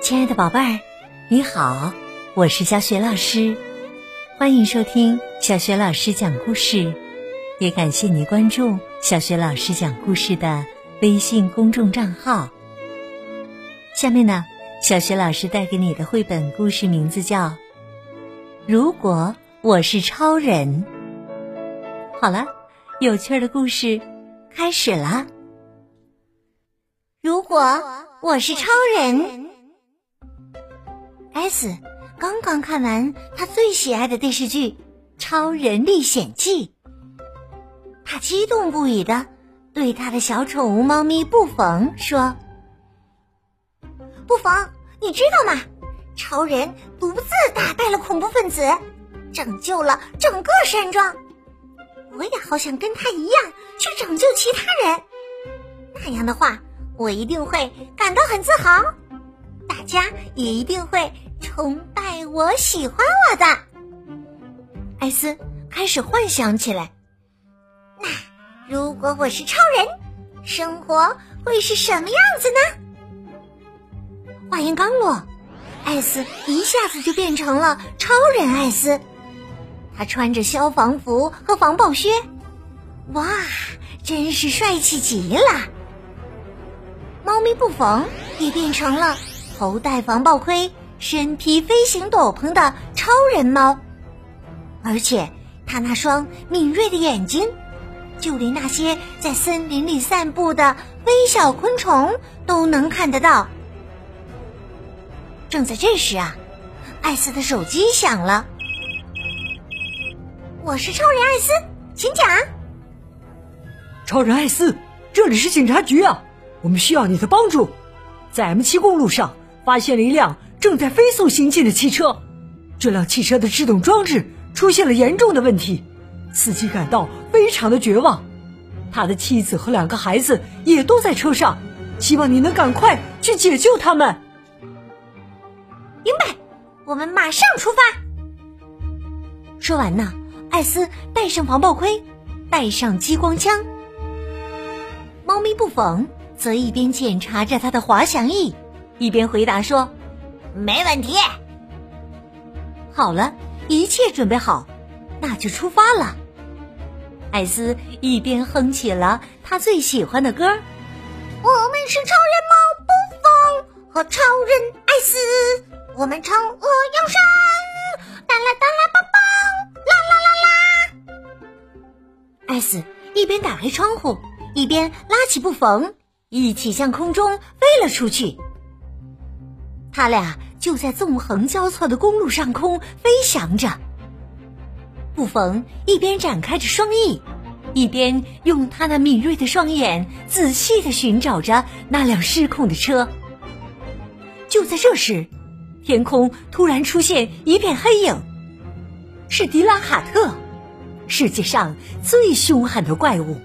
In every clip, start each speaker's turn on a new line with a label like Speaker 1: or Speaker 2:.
Speaker 1: 亲爱的宝贝儿，你好，我是小雪老师，欢迎收听小雪老师讲故事，也感谢你关注小雪老师讲故事的微信公众账号。下面呢，小雪老师带给你的绘本故事名字叫《如果我是超人》。好了，有趣的故事开始了。
Speaker 2: 如果我是超人。S 刚刚看完他最喜爱的电视剧《超人历险记》，他激动不已的对他的小宠物猫咪布冯说：“布冯，你知道吗？超人独自打败了恐怖分子，拯救了整个山庄。我也好想跟他一样去拯救其他人，那样的话，我一定会感到很自豪。”大家也一定会崇拜我、喜欢我的。艾斯开始幻想起来。那如果我是超人，生活会是什么样子呢？话音刚落，艾斯一下子就变成了超人艾斯。他穿着消防服和防爆靴，哇，真是帅气极了。猫咪布冯也变成了。头戴防爆盔、身披飞行斗篷的超人猫，而且他那双敏锐的眼睛，就连那些在森林里散步的微小昆虫都能看得到。正在这时啊，艾斯的手机响了。我是超人艾斯，请讲。
Speaker 3: 超人艾斯，这里是警察局啊，我们需要你的帮助，在 M 七公路上。发现了一辆正在飞速行进的汽车，这辆汽车的制动装置出现了严重的问题，司机感到非常的绝望，他的妻子和两个孩子也都在车上，希望你能赶快去解救他们。
Speaker 2: 明白，我们马上出发。说完呢，艾斯戴上防爆盔，带上激光枪，猫咪布冯则一边检查着他的滑翔翼。一边回答说：“没问题。”好了，一切准备好，那就出发了。艾斯一边哼起了他最喜欢的歌：“我们是超人猫布风和超人艾斯，我们惩恶扬善，哒啦哒啦棒棒，啦啦啦啦。”艾斯一边打开窗户，一边拉起布冯，一起向空中飞了出去。他俩就在纵横交错的公路上空飞翔着。布冯一边展开着双翼，一边用他那敏锐的双眼仔细的寻找着那辆失控的车。就在这时，天空突然出现一片黑影，是迪拉卡特，世界上最凶悍的怪物。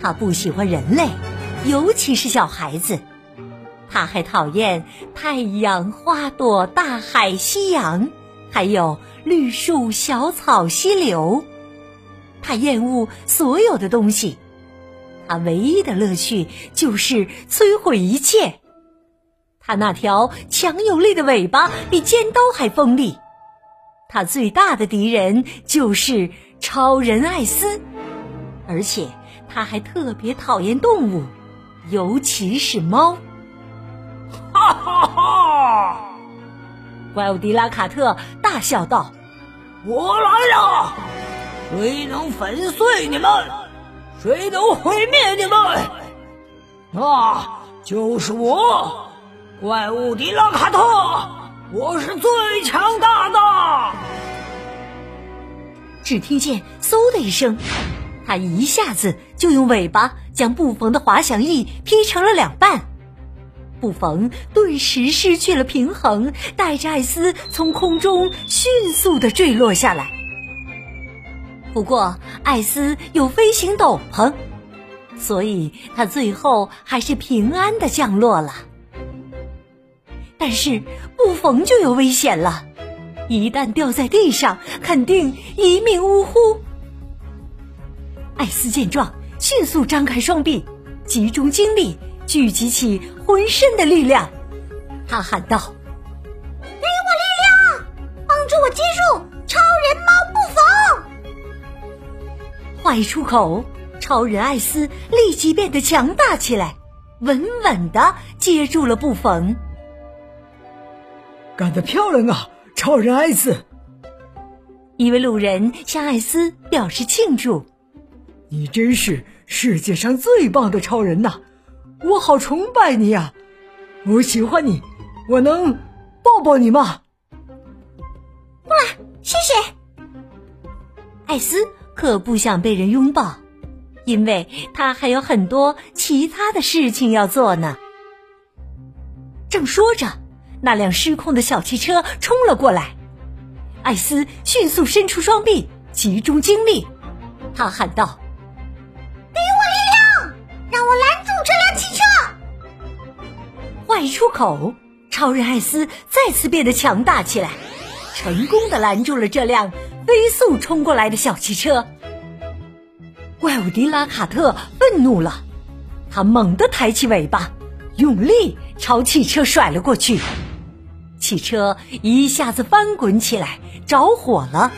Speaker 2: 他不喜欢人类，尤其是小孩子。他还讨厌太阳、花朵、大海、夕阳，还有绿树、小草、溪流。他厌恶所有的东西，他唯一的乐趣就是摧毁一切。他那条强有力的尾巴比尖刀还锋利。他最大的敌人就是超人艾斯，而且他还特别讨厌动物，尤其是猫。
Speaker 3: 哈哈哈！
Speaker 1: 怪物迪拉卡特大笑道：“
Speaker 3: 我来了！谁能粉碎你们？谁能毁灭你们？那就是我，怪物迪拉卡特！我是最强大的！”
Speaker 2: 只听见“嗖”的一声，他一下子就用尾巴将布冯的滑翔翼劈成了两半。布冯顿时失去了平衡，带着艾斯从空中迅速的坠落下来。不过，艾斯有飞行斗篷，所以他最后还是平安的降落了。但是，布冯就有危险了，一旦掉在地上，肯定一命呜呼。艾斯见状，迅速张开双臂，集中精力。聚集起浑身的力量，他喊道：“
Speaker 4: 给我力量，帮助我接住超人猫布
Speaker 2: 冯！”话一出口，超人艾斯立即变得强大起来，稳稳的接住了布冯。
Speaker 5: 干得漂亮啊，超人艾斯！
Speaker 2: 一位路人向艾斯表示庆祝：“
Speaker 5: 你真是世界上最棒的超人呐！我好崇拜你呀！我喜欢你，我能抱抱你吗？”
Speaker 4: 过来，谢谢。
Speaker 2: 艾斯可不想被人拥抱，因为他还有很多其他的事情要做呢。正说着，那辆失控的小汽车冲了过来。艾斯迅速伸出双臂，集中精力，他喊道：“一出口，超人艾斯再次变得强大起来，成功的拦住了这辆飞速冲过来的小汽车。怪物迪拉卡特愤怒了，他猛地抬起尾巴，用力朝汽车甩了过去。汽车一下子翻滚起来，着火了，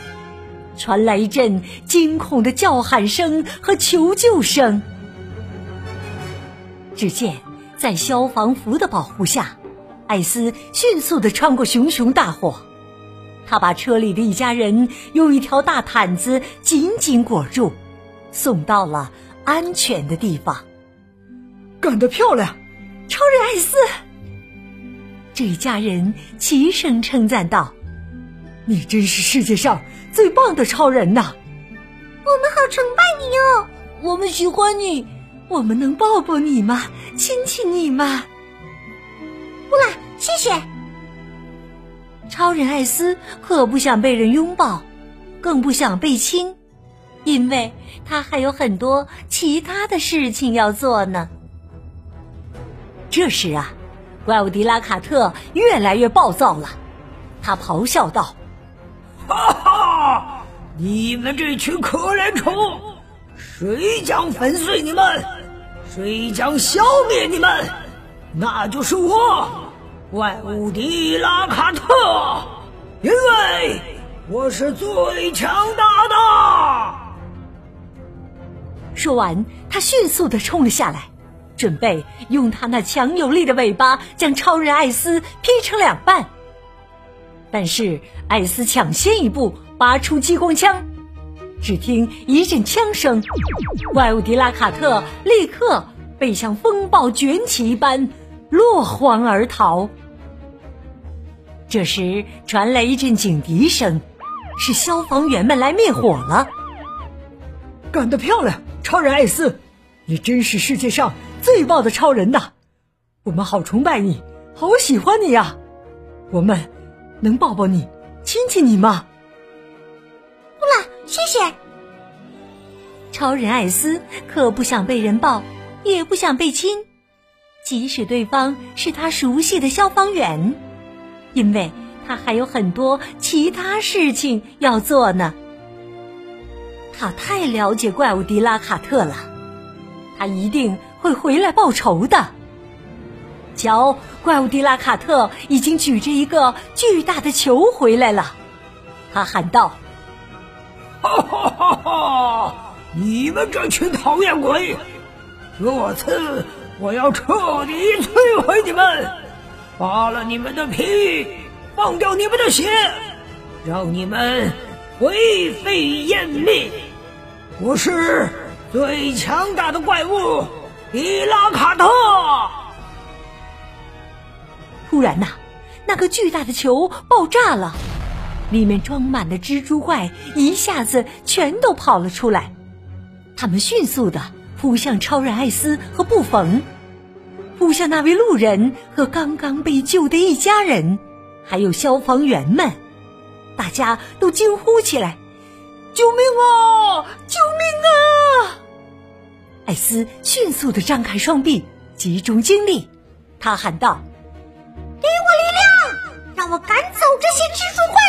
Speaker 2: 传来一阵惊恐的叫喊声和求救声。只见在消防服的保护下，艾斯迅速的穿过熊熊大火，他把车里的一家人用一条大毯子紧紧裹住，送到了安全的地方。
Speaker 5: 干得漂亮，
Speaker 2: 超人艾斯！这一家人齐声称赞道：“
Speaker 5: 你真是世界上最棒的超人呐！
Speaker 4: 我们好崇拜你哦！
Speaker 2: 我们喜欢你，我们能抱抱你吗？亲亲你吗？”
Speaker 4: 不了，谢谢。
Speaker 2: 超人艾斯可不想被人拥抱，更不想被亲，因为他还有很多其他的事情要做呢。这时啊。怪物迪拉卡特越来越暴躁了，他咆哮道：“
Speaker 3: 哈哈，你们这群可怜虫，谁将粉碎你们？谁将消灭你们？那就是我，怪物迪拉卡特，因为我是最强大的。”
Speaker 2: 说完，他迅速的冲了下来。准备用他那强有力的尾巴将超人艾斯劈成两半，但是艾斯抢先一步拔出激光枪，只听一阵枪声，怪物迪拉卡特立刻被像风暴卷起一般落荒而逃。这时传来一阵警笛声，是消防员们来灭火了。
Speaker 5: 干得漂亮，超人艾斯，你真是世界上。最棒的超人呐！我们好崇拜你，好喜欢你呀！我们能抱抱你、亲亲你吗？
Speaker 4: 谢谢。
Speaker 2: 超人艾斯可不想被人抱，也不想被亲，即使对方是他熟悉的消防员，因为他还有很多其他事情要做呢。他太了解怪物迪拉卡特了，他一定。会回来报仇的。瞧，怪物迪拉卡特已经举着一个巨大的球回来了。他喊道：“
Speaker 3: 哈哈哈哈！你们这群讨厌鬼，这次我要彻底摧毁你们，扒了你们的皮，放掉你们的血，让你们灰飞烟灭！我是最强大的怪物。”迪拉卡特！
Speaker 2: 突然呐，那个巨大的球爆炸了，里面装满的蜘蛛怪一下子全都跑了出来。他们迅速的扑向超人艾斯和布冯，扑向那位路人和刚刚被救的一家人，还有消防员们。大家都惊呼起来：“救命啊！救命啊！”艾斯迅速的张开双臂，集中精力，他喊道：“
Speaker 4: 给我力量，让我赶走这些蜘蛛怪！”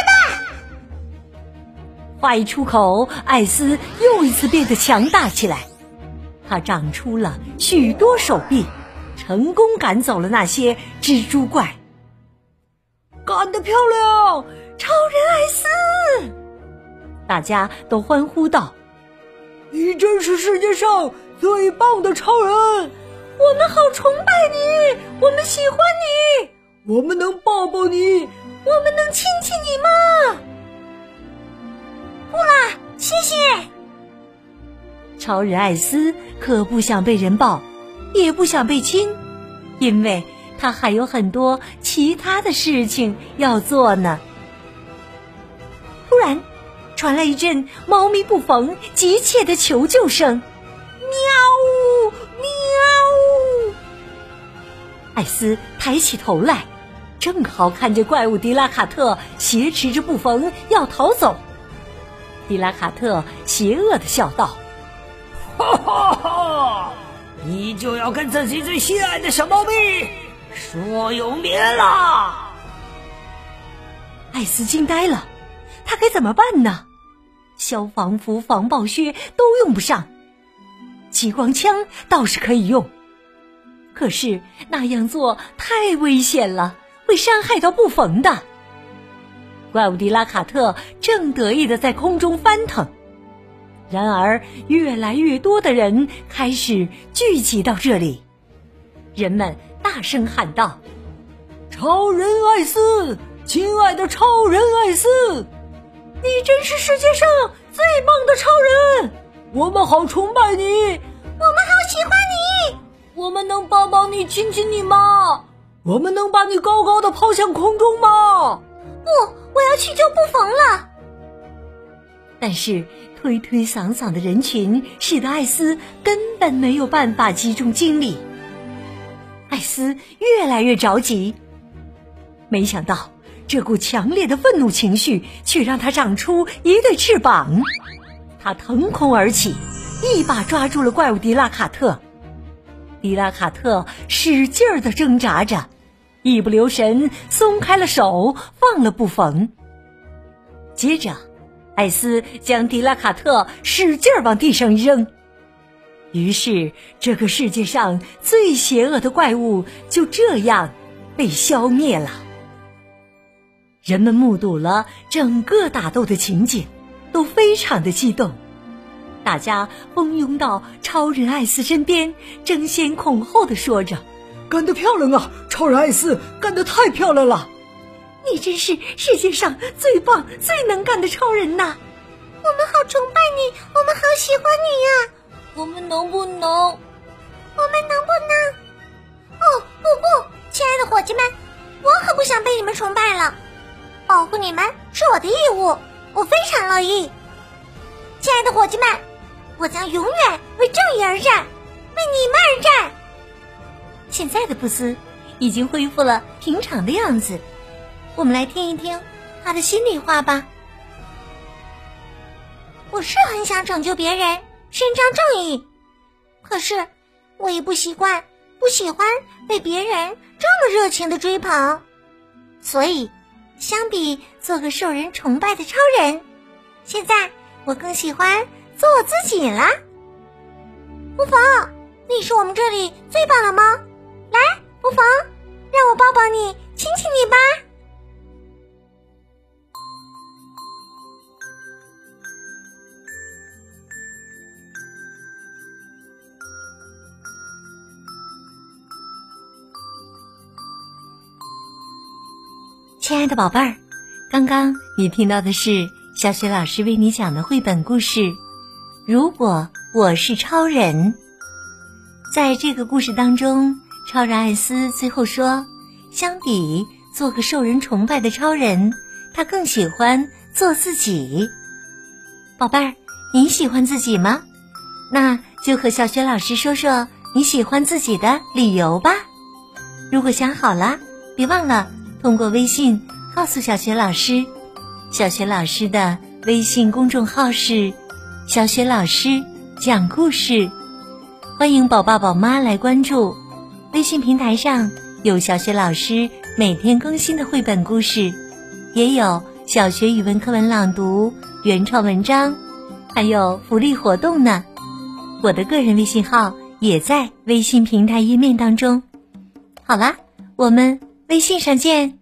Speaker 2: 话一出口，艾斯又一次变得强大起来，他长出了许多手臂，成功赶走了那些蜘蛛怪，
Speaker 5: 干得漂亮，
Speaker 4: 超人艾斯！
Speaker 5: 大家都欢呼道：“你真是世界上最棒的超人！
Speaker 4: 我们好崇拜你，我们喜欢你，
Speaker 5: 我们能抱抱你，
Speaker 4: 我们能亲亲你吗？”谢谢。
Speaker 2: 超人艾斯可不想被人抱，也不想被亲，因为他还有很多其他的事情要做呢。
Speaker 4: 突然，传来一阵猫咪不逢急切的求救声：“喵呜，喵呜！”
Speaker 2: 艾斯抬起头来，正好看见怪物迪拉卡特挟持着布冯要逃走。迪拉卡特邪恶的笑道：“
Speaker 3: 哈哈哈！你就要跟自己最心爱的小猫咪说永别了！”
Speaker 2: 艾斯惊呆了，他该怎么办呢？消防服、防爆靴都用不上，激光枪倒是可以用，可是那样做太危险了，会伤害到布冯的。怪物迪拉卡特正得意的在空中翻腾，然而越来越多的人开始聚集到这里，人们大声喊道：“
Speaker 5: 超人艾斯，亲爱的超人艾斯，
Speaker 4: 你真是世界上最棒的超人！
Speaker 5: 我们好崇拜你，我们
Speaker 4: 好喜欢你，
Speaker 5: 我们能抱抱你、亲亲你吗？我们能把你高高的抛向空中吗？
Speaker 4: 不。”我要去救布冯了，
Speaker 2: 但是推推搡搡的人群使得艾斯根本没有办法集中精力。艾斯越来越着急，没想到这股强烈的愤怒情绪却让他长出一对翅膀，他腾空而起，一把抓住了怪物迪拉卡特。迪拉卡特使劲儿的挣扎着。一不留神松开了手，放了布冯。接着，艾斯将迪拉卡特使劲往地上扔，于是这个世界上最邪恶的怪物就这样被消灭了。人们目睹了整个打斗的情景，都非常的激动，大家蜂拥到超人艾斯身边，争先恐后的说着。
Speaker 5: 干得漂亮啊，超人艾斯，干得太漂亮了！
Speaker 4: 你真是世界上最棒、最能干的超人呐！我们好崇拜你，我们好喜欢你呀！
Speaker 5: 我们能不能？
Speaker 4: 我们能不能？哦，不不，亲爱的伙计们，我可不想被你们崇拜了。保护你们是我的义务，我非常乐意。亲爱的伙计们，我将永远为正义而战。现在的布斯已经恢复了平常的样子，我们来听一听他的心里话吧。我是很想拯救别人，伸张正义，可是我也不习惯、不喜欢被别人这么热情的追捧，所以相比做个受人崇拜的超人，现在我更喜欢做我自己了。无妨，你是我们这里最棒的猫。不妨让我抱抱你，亲亲你吧。
Speaker 2: 亲爱的宝贝儿，刚刚你听到的是小雪老师为你讲的绘本故事《如果我是超人》。在这个故事当中。超人艾斯最后说：“相比做个受人崇拜的超人，他更喜欢做自己。”宝贝儿，你喜欢自己吗？那就和小雪老师说说你喜欢自己的理由吧。如果想好了，别忘了通过微信告诉小雪老师。小雪老师的微信公众号是“小雪老师讲故事”，欢迎宝爸宝妈来关注。微信平台上有小学老师每天更新的绘本故事，也有小学语文课文朗读、原创文章，还有福利活动呢。我的个人微信号也在微信平台页面当中。好啦，我们微信上见。